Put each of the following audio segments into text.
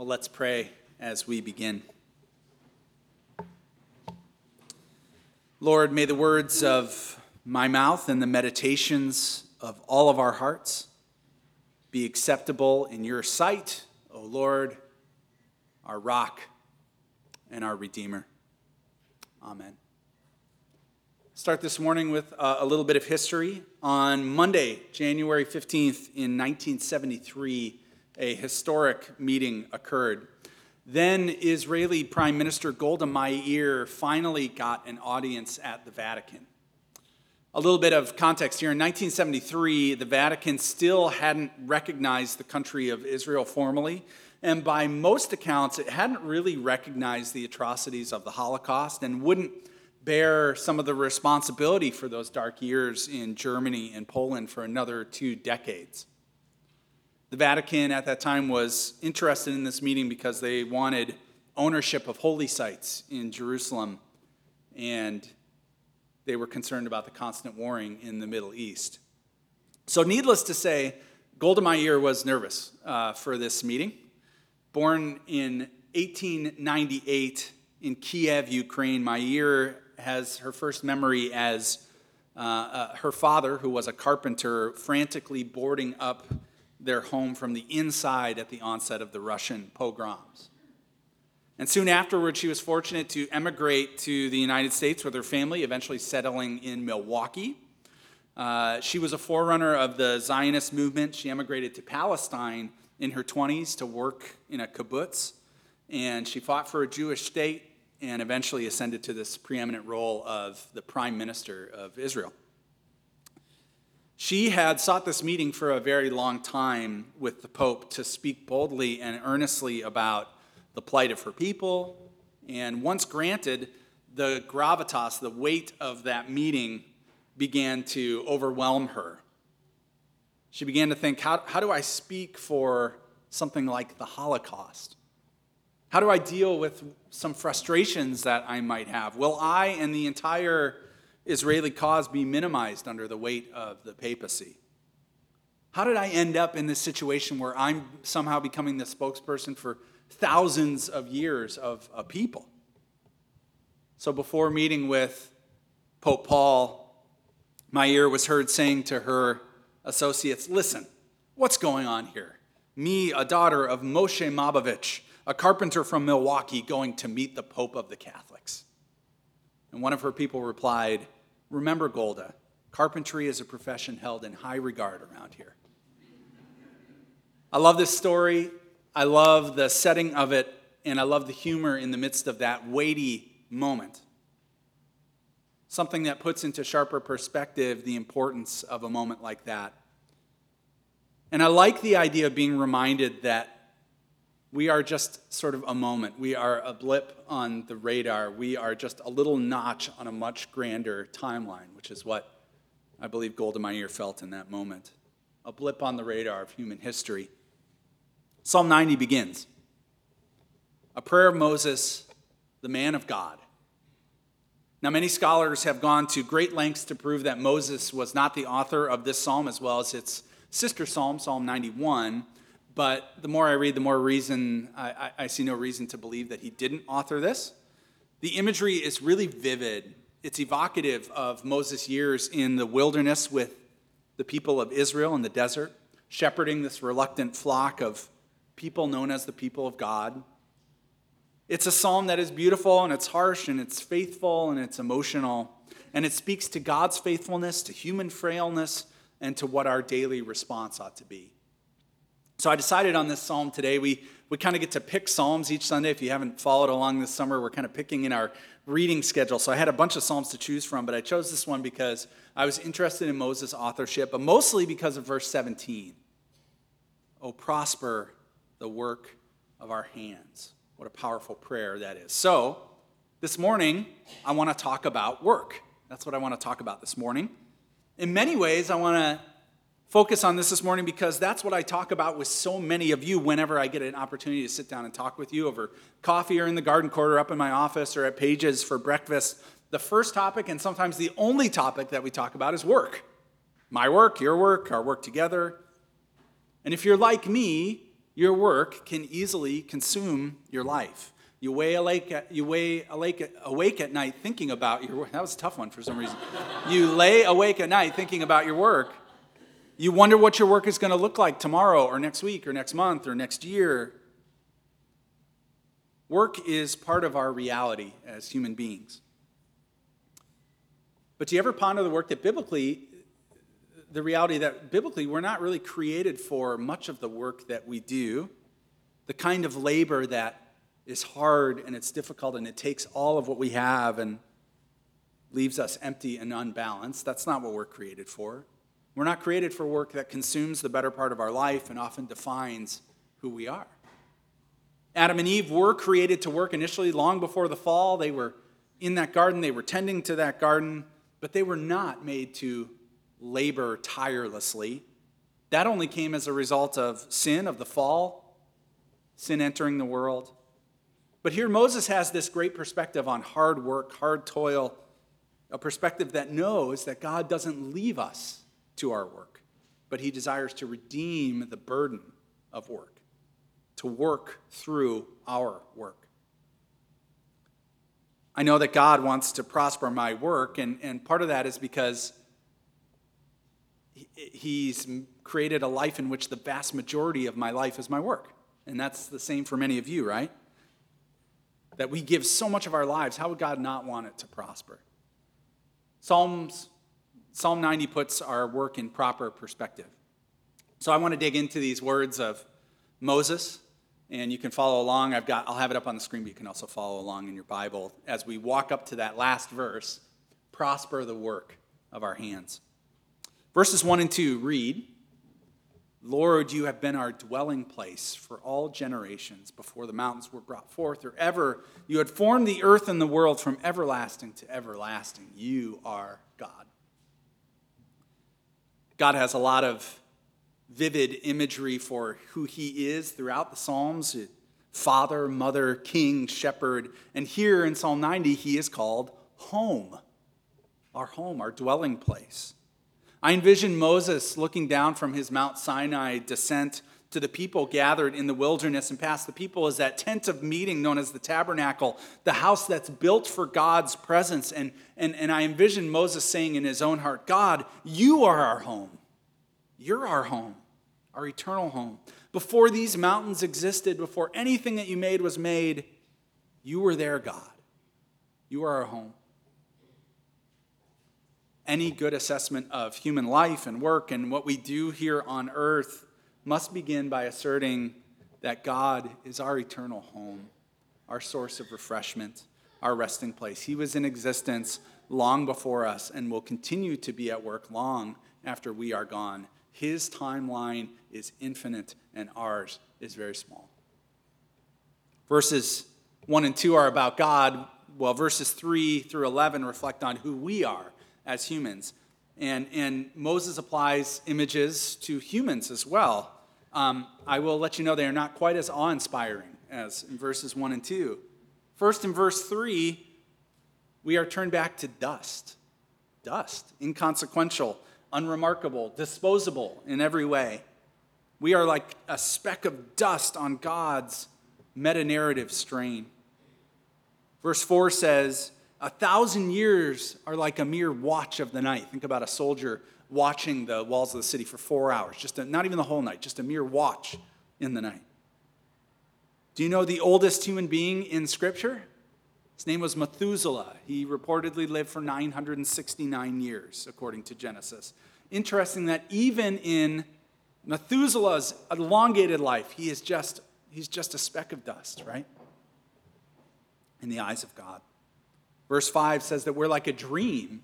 Well, let's pray as we begin. Lord, may the words of my mouth and the meditations of all of our hearts be acceptable in your sight, O Lord, our rock and our Redeemer. Amen. Start this morning with uh, a little bit of history. On Monday, January 15th, in 1973, a historic meeting occurred. Then Israeli Prime Minister Golda Meir finally got an audience at the Vatican. A little bit of context here. In 1973, the Vatican still hadn't recognized the country of Israel formally, and by most accounts, it hadn't really recognized the atrocities of the Holocaust and wouldn't bear some of the responsibility for those dark years in Germany and Poland for another two decades. The Vatican at that time was interested in this meeting because they wanted ownership of holy sites in Jerusalem, and they were concerned about the constant warring in the Middle East. So, needless to say, Golda Meir was nervous uh, for this meeting. Born in 1898 in Kiev, Ukraine, Meir has her first memory as uh, uh, her father, who was a carpenter, frantically boarding up their home from the inside at the onset of the Russian pogroms. And soon afterward, she was fortunate to emigrate to the United States with her family, eventually settling in Milwaukee. Uh, she was a forerunner of the Zionist movement. She emigrated to Palestine in her 20s to work in a kibbutz, and she fought for a Jewish state and eventually ascended to this preeminent role of the prime minister of Israel. She had sought this meeting for a very long time with the Pope to speak boldly and earnestly about the plight of her people. And once granted, the gravitas, the weight of that meeting began to overwhelm her. She began to think how, how do I speak for something like the Holocaust? How do I deal with some frustrations that I might have? Will I and the entire Israeli cause be minimized under the weight of the papacy? How did I end up in this situation where I'm somehow becoming the spokesperson for thousands of years of a people? So before meeting with Pope Paul, Meir was heard saying to her associates, Listen, what's going on here? Me, a daughter of Moshe Mabovich, a carpenter from Milwaukee, going to meet the Pope of the Catholics. And one of her people replied, Remember, Golda, carpentry is a profession held in high regard around here. I love this story. I love the setting of it, and I love the humor in the midst of that weighty moment. Something that puts into sharper perspective the importance of a moment like that. And I like the idea of being reminded that we are just sort of a moment. We are a blip on the radar. We are just a little notch on a much grander timeline, which is what I believe Golda Meir felt in that moment. A blip on the radar of human history. Psalm 90 begins A prayer of Moses, the man of God. Now, many scholars have gone to great lengths to prove that Moses was not the author of this psalm as well as its sister psalm, Psalm 91 but the more I read, the more reason I, I, I, see no reason to believe that he didn't author this. The imagery is really vivid. It's evocative of Moses' years in the wilderness with the people of Israel in the desert, shepherding this reluctant flock of people known as the people of God. It's a psalm that is beautiful and it's harsh and it's faithful and it's emotional. And it speaks to God's faithfulness, to human frailness, and to what our daily response ought to be. So I decided on this psalm today. We, we kind of get to pick psalms each Sunday. If you haven't followed along this summer, we're kind of picking in our reading schedule. So I had a bunch of psalms to choose from, but I chose this one because I was interested in Moses' authorship, but mostly because of verse 17. Oh, prosper the work of our hands. What a powerful prayer that is. So, this morning, I want to talk about work. That's what I want to talk about this morning. In many ways, I want to focus on this this morning because that's what I talk about with so many of you whenever I get an opportunity to sit down and talk with you over coffee or in the garden quarter up in my office or at Pages for breakfast. The first topic, and sometimes the only topic that we talk about, is work. My work, your work, our work together. And if you're like me, Your work can easily consume your life. You lay awake you lay awake, awake at night thinking about your work. That was a tough one for some reason. you lay awake at night thinking about your work. You wonder what your work is going to look like tomorrow or next week or next month or next year. Work is part of our reality as human beings. But do you ever ponder the work that biblically, the reality that biblically we're not really created for much of the work that we do, the kind of labor that is hard and it's difficult and it takes all of what we have and leaves us empty and unbalanced. That's not what we're created for. We're not created for work that consumes the better part of our life and often defines who we are. Adam and Eve were created to work initially long before the fall. They were in that garden, they were tending to that garden, but they were not made to labor tirelessly. That only came as a result of sin, of the fall, sin entering the world. But here Moses has this great perspective on hard work, hard toil, a perspective that knows that God doesn't leave us to our work, but he desires to redeem the burden of work to work through our work. I know that God wants to prosper my work, and, and part of that is because He's created a life in which the vast majority of my life is my work. And that's the same for many of you, right? That we give so much of our lives. How would God not want it to prosper? Psalms, Psalm 90 puts our work in proper perspective. So I want to dig into these words of Moses and you can follow along. I've got, I'll have it up on the screen, but you can also follow along in your Bible as we walk up to that last verse prosper the work of our hands. Verses 1 and 2 read Lord, you have been our dwelling place for all generations before the mountains were brought forth, or ever you had formed the earth and the world from everlasting to everlasting. You are God. God has a lot of vivid imagery for who he is throughout the Psalms father, mother, king, shepherd. And here in Psalm 90, he is called home, our home, our dwelling place. I envision Moses looking down from his Mount Sinai descent to the people gathered in the wilderness and past the people is that tent of meeting known as the tabernacle, the house that's built for God's presence. And, and, and I envision Moses saying in his own heart, God, you are our home. You're our home, our eternal home. Before these mountains existed, before anything that you made was made, you were there, God. You are our home. Any good assessment of human life and work and what we do here on earth must begin by asserting that God is our eternal home, our source of refreshment, our resting place. He was in existence long before us and will continue to be at work long after we are gone. His timeline is infinite and ours is very small. Verses 1 and 2 are about God, while verses 3 through 11 reflect on who we are as humans. And, and Moses applies images to humans as well. Um, I will let you know they are not quite as awe inspiring as in verses 1 and 2. First, in verse 3, we are turned back to dust. Dust, inconsequential unremarkable, disposable in every way. We are like a speck of dust on God's meta narrative strain. Verse 4 says, A thousand years are like a mere watch of the night. Think about a soldier watching the walls of the city for four hours, just a, not even the whole night, just a mere watch in the night. Do you know the oldest human being in Scripture? His name was Methuselah. He reportedly lived for 969 years, according to Genesis. Interesting that even in Methuselah's elongated life, he is just, he's just a speck of dust, right? In the eyes of God. Verse 5 says that we're like a dream.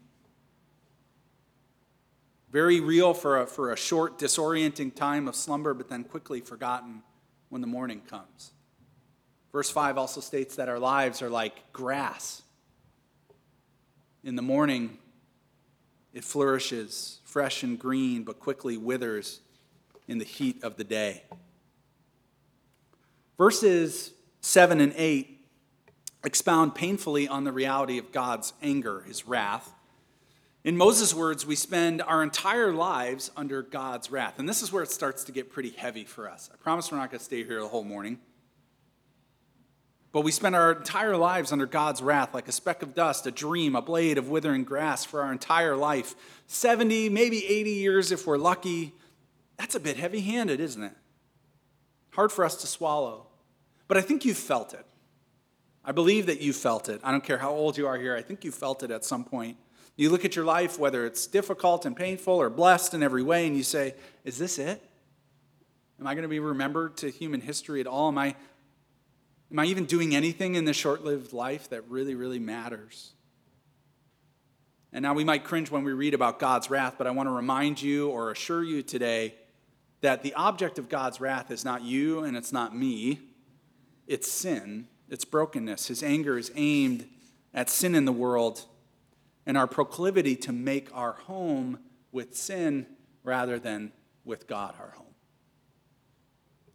Very real for a, for a short, disorienting time of slumber, but then quickly forgotten when the morning comes. Verse 5 also states that our lives are like grass. In the morning, it flourishes fresh and green, but quickly withers in the heat of the day. Verses 7 and 8 expound painfully on the reality of God's anger, his wrath. In Moses' words, we spend our entire lives under God's wrath. And this is where it starts to get pretty heavy for us. I promise we're not going to stay here the whole morning. But we spend our entire lives under God's wrath like a speck of dust, a dream, a blade of withering grass for our entire life. 70, maybe 80 years if we're lucky. That's a bit heavy handed, isn't it? Hard for us to swallow. But I think you've felt it. I believe that you felt it. I don't care how old you are here, I think you felt it at some point. You look at your life, whether it's difficult and painful or blessed in every way, and you say, Is this it? Am I going to be remembered to human history at all? Am I, am I even doing anything in this short lived life that really, really matters? And now we might cringe when we read about God's wrath, but I want to remind you or assure you today that the object of God's wrath is not you and it's not me, it's sin, it's brokenness. His anger is aimed at sin in the world and our proclivity to make our home with sin rather than with God our home.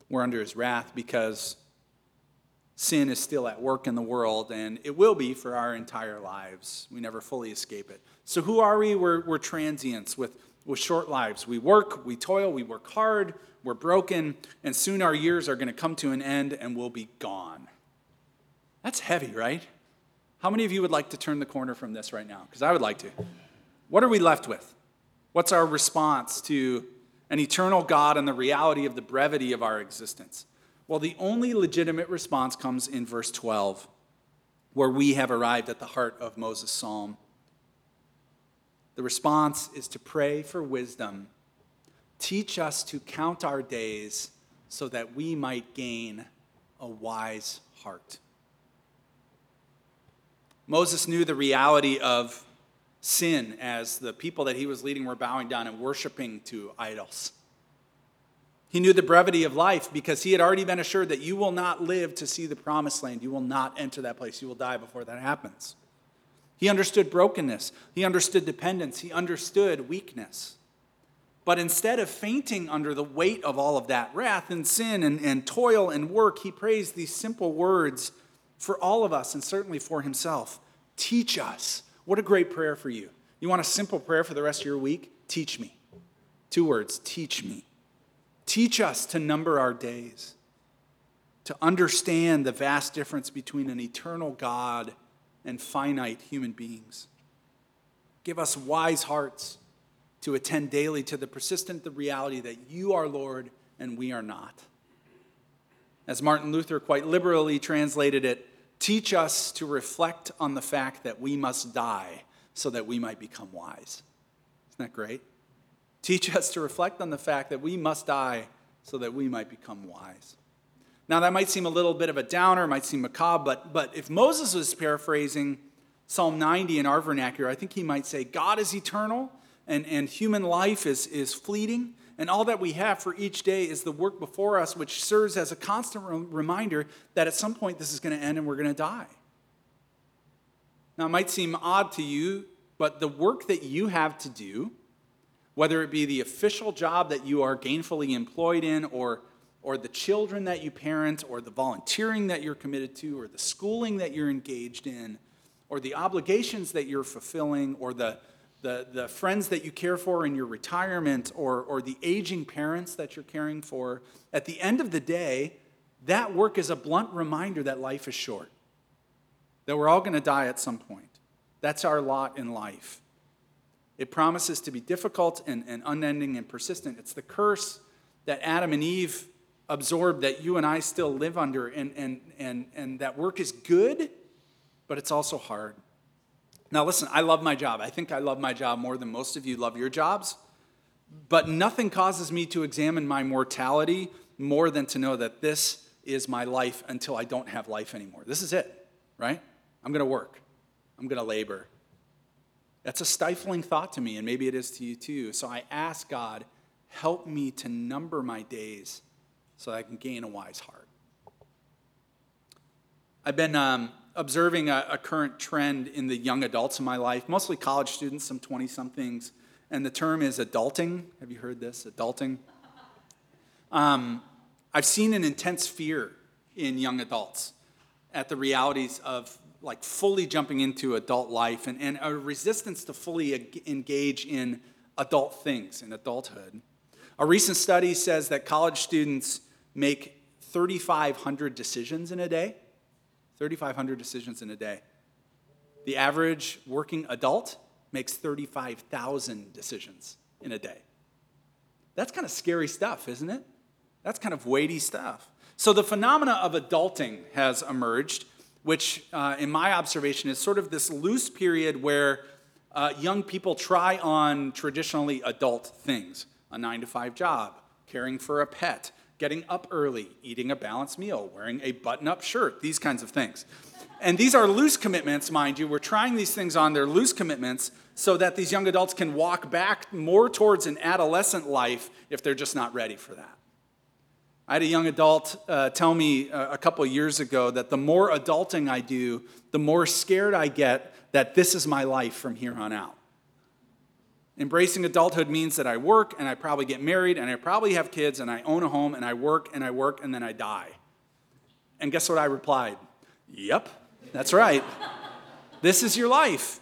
We're under his wrath because sin is still at work in the world, and it will be for our entire lives. We never fully escape it. So, who are we? We're, we're transients with, with short lives. We work, we toil, we work hard, we're broken, and soon our years are going to come to an end and we'll be gone. That's heavy, right? How many of you would like to turn the corner from this right now? Because I would like to. What are we left with? What's our response to an eternal God and the reality of the brevity of our existence? Well, the only legitimate response comes in verse 12, where we have arrived at the heart of Moses' psalm. The response is to pray for wisdom. Teach us to count our days so that we might gain a wise heart. Moses knew the reality of sin as the people that he was leading were bowing down and worshiping to idols. He knew the brevity of life because he had already been assured that you will not live to see the promised land. You will not enter that place. You will die before that happens. He understood brokenness. He understood dependence. He understood weakness. But instead of fainting under the weight of all of that wrath and sin and, and toil and work, he prays these simple words for all of us and certainly for himself. Teach us. What a great prayer for you. You want a simple prayer for the rest of your week? Teach me. Two words teach me. Teach us to number our days, to understand the vast difference between an eternal God and finite human beings. Give us wise hearts to attend daily to the persistent reality that you are Lord and we are not. As Martin Luther quite liberally translated it, Teach us to reflect on the fact that we must die so that we might become wise. Isn't that great? Teach us to reflect on the fact that we must die so that we might become wise. Now, that might seem a little bit of a downer, might seem macabre, but, but if Moses was paraphrasing Psalm 90 in our vernacular, I think he might say, God is eternal and, and human life is, is fleeting, and all that we have for each day is the work before us, which serves as a constant reminder that at some point this is going to end and we're going to die. Now, it might seem odd to you, but the work that you have to do, whether it be the official job that you are gainfully employed in, or, or the children that you parent, or the volunteering that you're committed to, or the schooling that you're engaged in, or the obligations that you're fulfilling, or the the, the friends that you care for in your retirement or, or the aging parents that you're caring for, at the end of the day, that work is a blunt reminder that life is short, that we're all going to die at some point. That's our lot in life. It promises to be difficult and, and unending and persistent. It's the curse that Adam and Eve absorbed that you and I still live under, and, and, and, and that work is good, but it's also hard. Now, listen, I love my job. I think I love my job more than most of you love your jobs. But nothing causes me to examine my mortality more than to know that this is my life until I don't have life anymore. This is it, right? I'm going to work, I'm going to labor. That's a stifling thought to me, and maybe it is to you too. So I ask God, help me to number my days so I can gain a wise heart. I've been um, observing a, a, current trend in the young adults in my life, mostly college students, some 20 somethings, and the term is adulting. Have you heard this? Adulting. Um, I've seen an intense fear in young adults at the realities of, like fully jumping into adult life and, and a resistance to fully engage in adult things in adulthood. A recent study says that college students make 3,500 decisions in a day. 3,500 decisions in a day. The average working adult makes 35,000 decisions in a day. That's kind of scary stuff, isn't it? That's kind of weighty stuff. So the phenomena of adulting has emerged, which, uh, in my observation, is sort of this loose period where uh, young people try on traditionally adult things a nine to five job, caring for a pet, getting up early, eating a balanced meal, wearing a button up shirt, these kinds of things. And these are loose commitments, mind you. We're trying these things on, they're loose commitments so that these young adults can walk back more towards an adolescent life if they're just not ready for that. I had a young adult uh, tell me a couple years ago that the more adulting I do, the more scared I get that this is my life from here on out. Embracing adulthood means that I work and I probably get married and I probably have kids and I own a home and I work and I work and then I die. And guess what I replied? Yep, that's right. this is your life.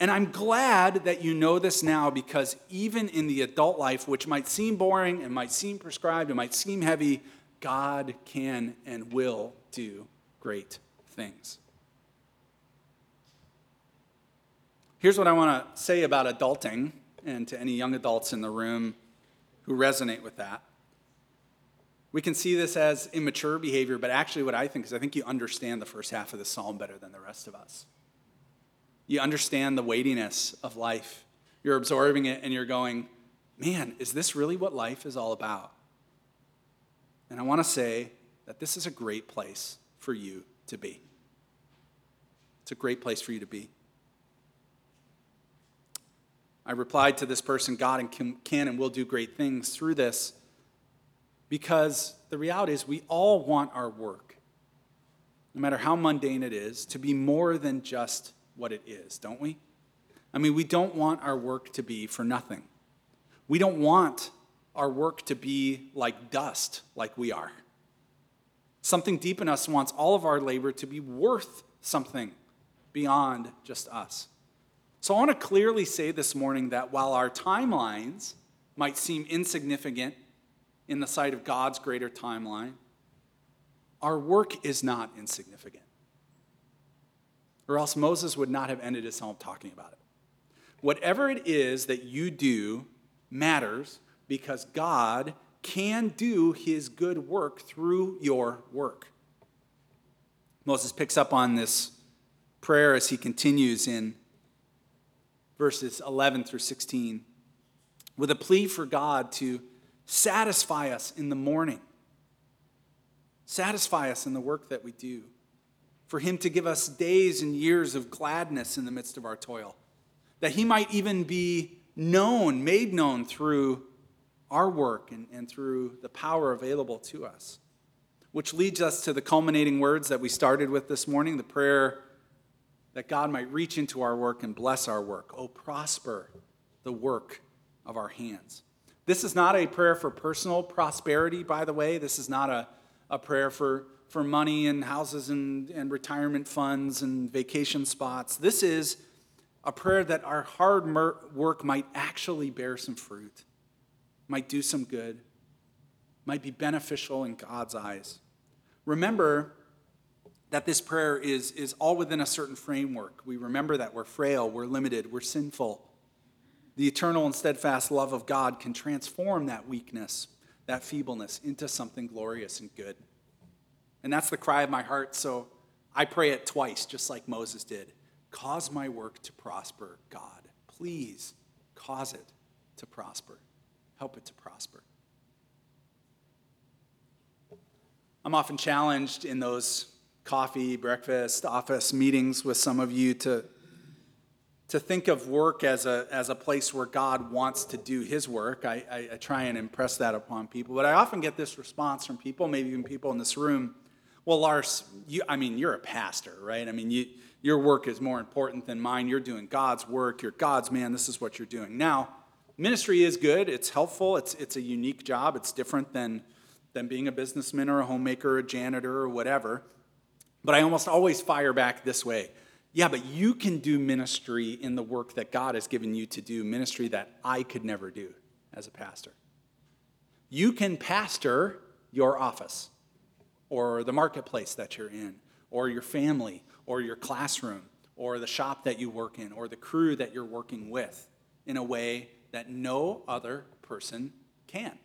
And I'm glad that you know this now because even in the adult life, which might seem boring, and might seem prescribed, and might seem heavy, God can and will do great things. Here's what I want to say about adulting, and to any young adults in the room who resonate with that. We can see this as immature behavior, but actually, what I think is I think you understand the first half of the psalm better than the rest of us. You understand the weightiness of life. You're absorbing it and you're going, man, is this really what life is all about? And I want to say that this is a great place for you to be. It's a great place for you to be. I replied to this person God can and will do great things through this because the reality is we all want our work, no matter how mundane it is, to be more than just what it is, don't we? I mean, we don't want our work to be for nothing. We don't want our work to be like dust, like we are. Something deep in us wants all of our labor to be worth something beyond just us. So I want to clearly say this morning that while our timelines might seem insignificant in the sight of God's greater timeline, our work is not insignificant or else Moses would not have ended his psalm talking about it. Whatever it is that you do matters because God can do his good work through your work. Moses picks up on this prayer as he continues in verses 11 through 16 with a plea for God to satisfy us in the morning, satisfy us in the work that we do for Him to give us days and years of gladness in the midst of our toil. That He might even be known, made known through our work and, and through the power available to us. Which leads us to the culminating words that we started with this morning the prayer that God might reach into our work and bless our work. Oh, prosper the work of our hands. This is not a prayer for personal prosperity, by the way. This is not a, a prayer for for money and houses and, and retirement funds and vacation spots. This is a prayer that our hard work might actually bear some fruit, might do some good, might be beneficial in God's eyes. Remember that this prayer is, is all within a certain framework. We remember that we're frail, we're limited, we're sinful. The eternal and steadfast love of God can transform that weakness, that feebleness, into something glorious and good. And that's the cry of my heart. So I pray it twice, just like Moses did. Cause my work to prosper, God. Please cause it to prosper. Help it to prosper. I'm often challenged in those coffee, breakfast, office meetings with some of you to, to think of work as a, as a place where God wants to do his work. I, I, I try and impress that upon people. But I often get this response from people, maybe even people in this room well, Lars, you, I mean, you're a pastor, right? I mean, you, your work is more important than mine. You're doing God's work. You're God's man. This is what you're doing. Now, ministry is good. It's helpful. It's, it's a unique job. It's different than, than being a businessman or a homemaker or a janitor or whatever. But I almost always fire back this way Yeah, but you can do ministry in the work that God has given you to do, ministry that I could never do as a pastor. You can pastor your office or the marketplace that you're in, or your family, or your classroom, or the shop that you work in, or the crew that you're working with in a way that no other person can.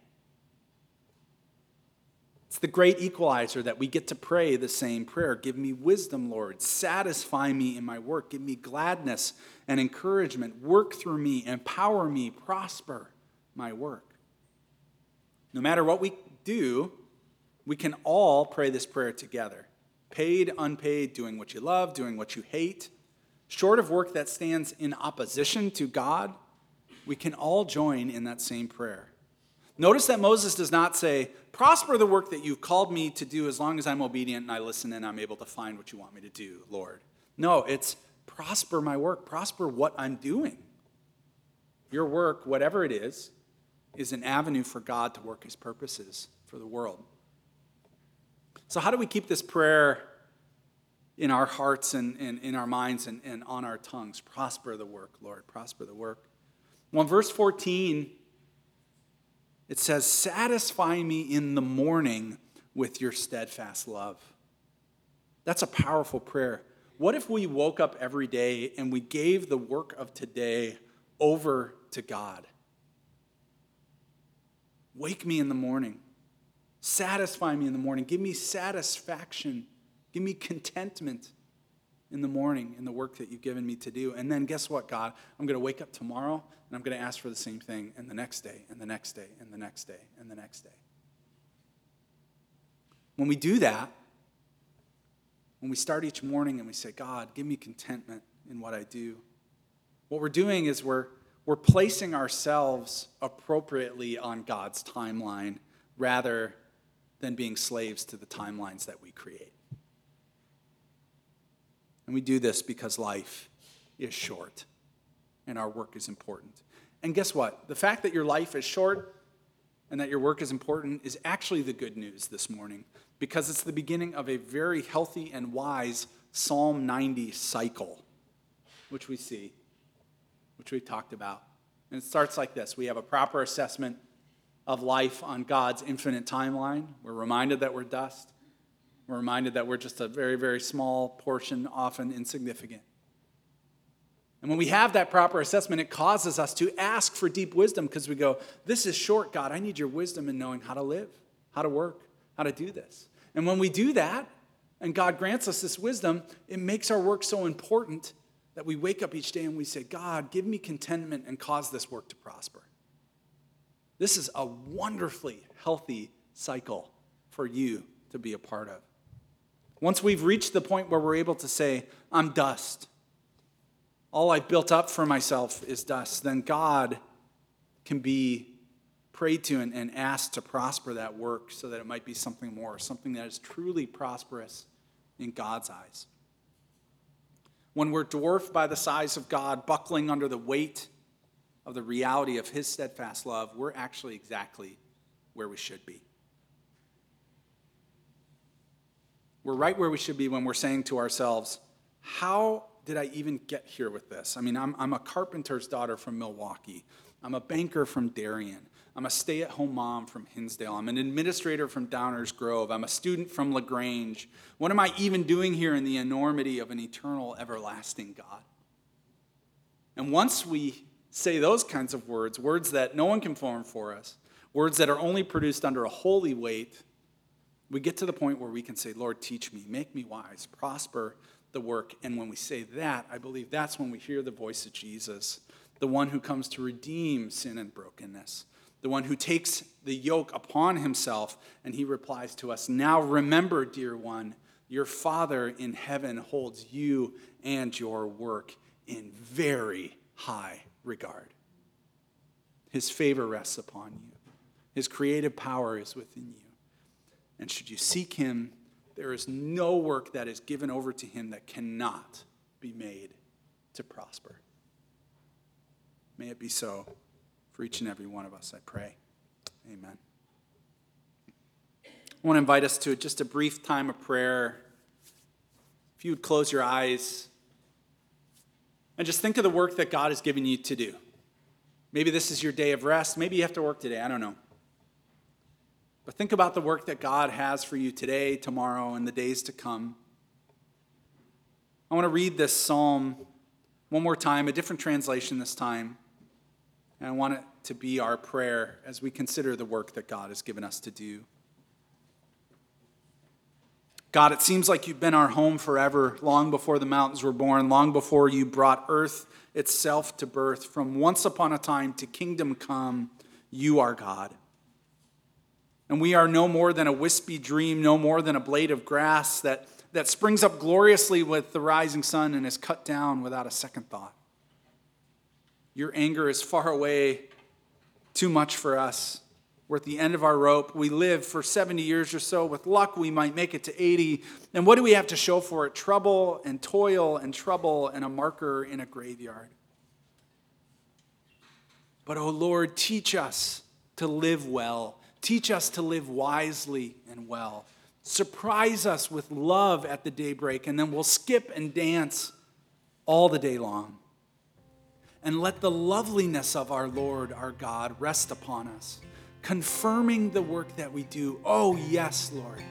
It's the great equalizer that we get to pray the same prayer. Give me wisdom, Lord. Satisfy me in my work. Give me gladness and encouragement. Work through me. Empower me. Prosper my work. No matter what we do, we can all pray this prayer together. Paid, unpaid, doing what you love, doing what you hate. Short of work that stands in opposition to God, we can all join in that same prayer. Notice that Moses does not say, Prosper the work that you've called me to do as long as I'm obedient and I listen and I'm able to find what you want me to do, Lord. No, it's prosper my work, prosper what I'm doing. Your work, whatever it is, is an avenue for God to work his purposes for the world. So, how do we keep this prayer in our hearts and, and in our minds and, and on our tongues? Prosper the work, Lord, prosper the work. Well, verse 14, it says, Satisfy me in the morning with your steadfast love. That's a powerful prayer. What if we woke up every day and we gave the work of today over to God? Wake me in the morning. Satisfy me in the morning. Give me satisfaction. Give me contentment in the morning in the work that you've given me to do. And then guess what, God? I'm going to wake up tomorrow and I'm going to ask for the same thing, and the next day, and the next day, and the next day, and the next day. When we do that, when we start each morning and we say, God, give me contentment in what I do, what we're doing is we're, we're placing ourselves appropriately on God's timeline rather than being slaves to the timelines that we create. And we do this because life is short and our work is important. And guess what? The fact that your life is short and that your work is important is actually the good news this morning because it's the beginning of a very healthy and wise Psalm 90 cycle, which we see, which we've talked about. And it starts like this we have a proper assessment of life on God's infinite timeline. We're reminded that we're dust. We're reminded that we're just a very, very small portion, often insignificant. And when we have that proper assessment, it causes us to ask for deep wisdom because we go, This is short, God. I need your wisdom in knowing how to live, how to work, how to do this. And when we do that, and God grants us this wisdom, it makes our work so important that we wake up each day and we say, God, give me contentment and cause this work to prosper. This is a wonderfully healthy cycle for you to be a part of. Once we've reached the point where we're able to say, I'm dust, all I've built up for myself is dust, then God can be prayed to and, and asked to prosper that work so that it might be something more, something that is truly prosperous in God's eyes. When we're dwarfed by the size of God, buckling under the weight of the reality of His steadfast love, we're actually exactly where we should be. We're right where we should be when we're saying to ourselves, How did I even get here with this? I mean, I'm, I'm a carpenter's daughter from Milwaukee. I'm a banker from Darien. I'm a stay at home mom from Hinsdale. I'm an administrator from Downers Grove. I'm a student from LaGrange. What am I even doing here in the enormity of an eternal, everlasting God? And once we say those kinds of words, words that no one can form for us, words that are only produced under a holy weight, we get to the point where we can say, Lord, teach me, make me wise, prosper the work. And when we say that, I believe that's when we hear the voice of Jesus, the one who comes to redeem sin and brokenness, the one who takes the yoke upon himself. And he replies to us, Now remember, dear one, your Father in heaven holds you and your work in very high regard. His favor rests upon you, His creative power is within you. And should you seek Him, there is no work that is given over to him that cannot be made to prosper. May it be so for each and every one of us, I pray. Amen. I want to invite us to just a brief time of prayer if you would close your eyes and just think of the work that God has given you to do. Maybe this is your day of rest. Maybe you have to work today. I don't know. But think about the work that God has for you today, tomorrow, and the days to come. I want to read this psalm one more time, a different translation this time. And I want it to be our prayer as we consider the work that God has given us to do. God, it seems like you've been our home forever, long before the mountains were born, long before you brought earth itself to birth. From once upon a time to kingdom come, you are God. And we are no more than a wispy dream, no more than a blade of grass that, that springs up gloriously with the rising sun and is cut down without a second thought. Your anger is far away, too much for us. We're at the end of our rope. We live for 70 years or so. With luck, we might make it to 80. And what do we have to show for it? Trouble and toil and trouble and a marker in a graveyard. But, oh Lord, teach us to live well. Teach us to live wisely and well. Surprise us with love at the daybreak, and then we'll skip and dance all the day long. And let the loveliness of our Lord, our God, rest upon us confirming the work that we do. Oh, yes, Lord.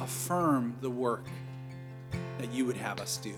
Affirm the work that you would have us do.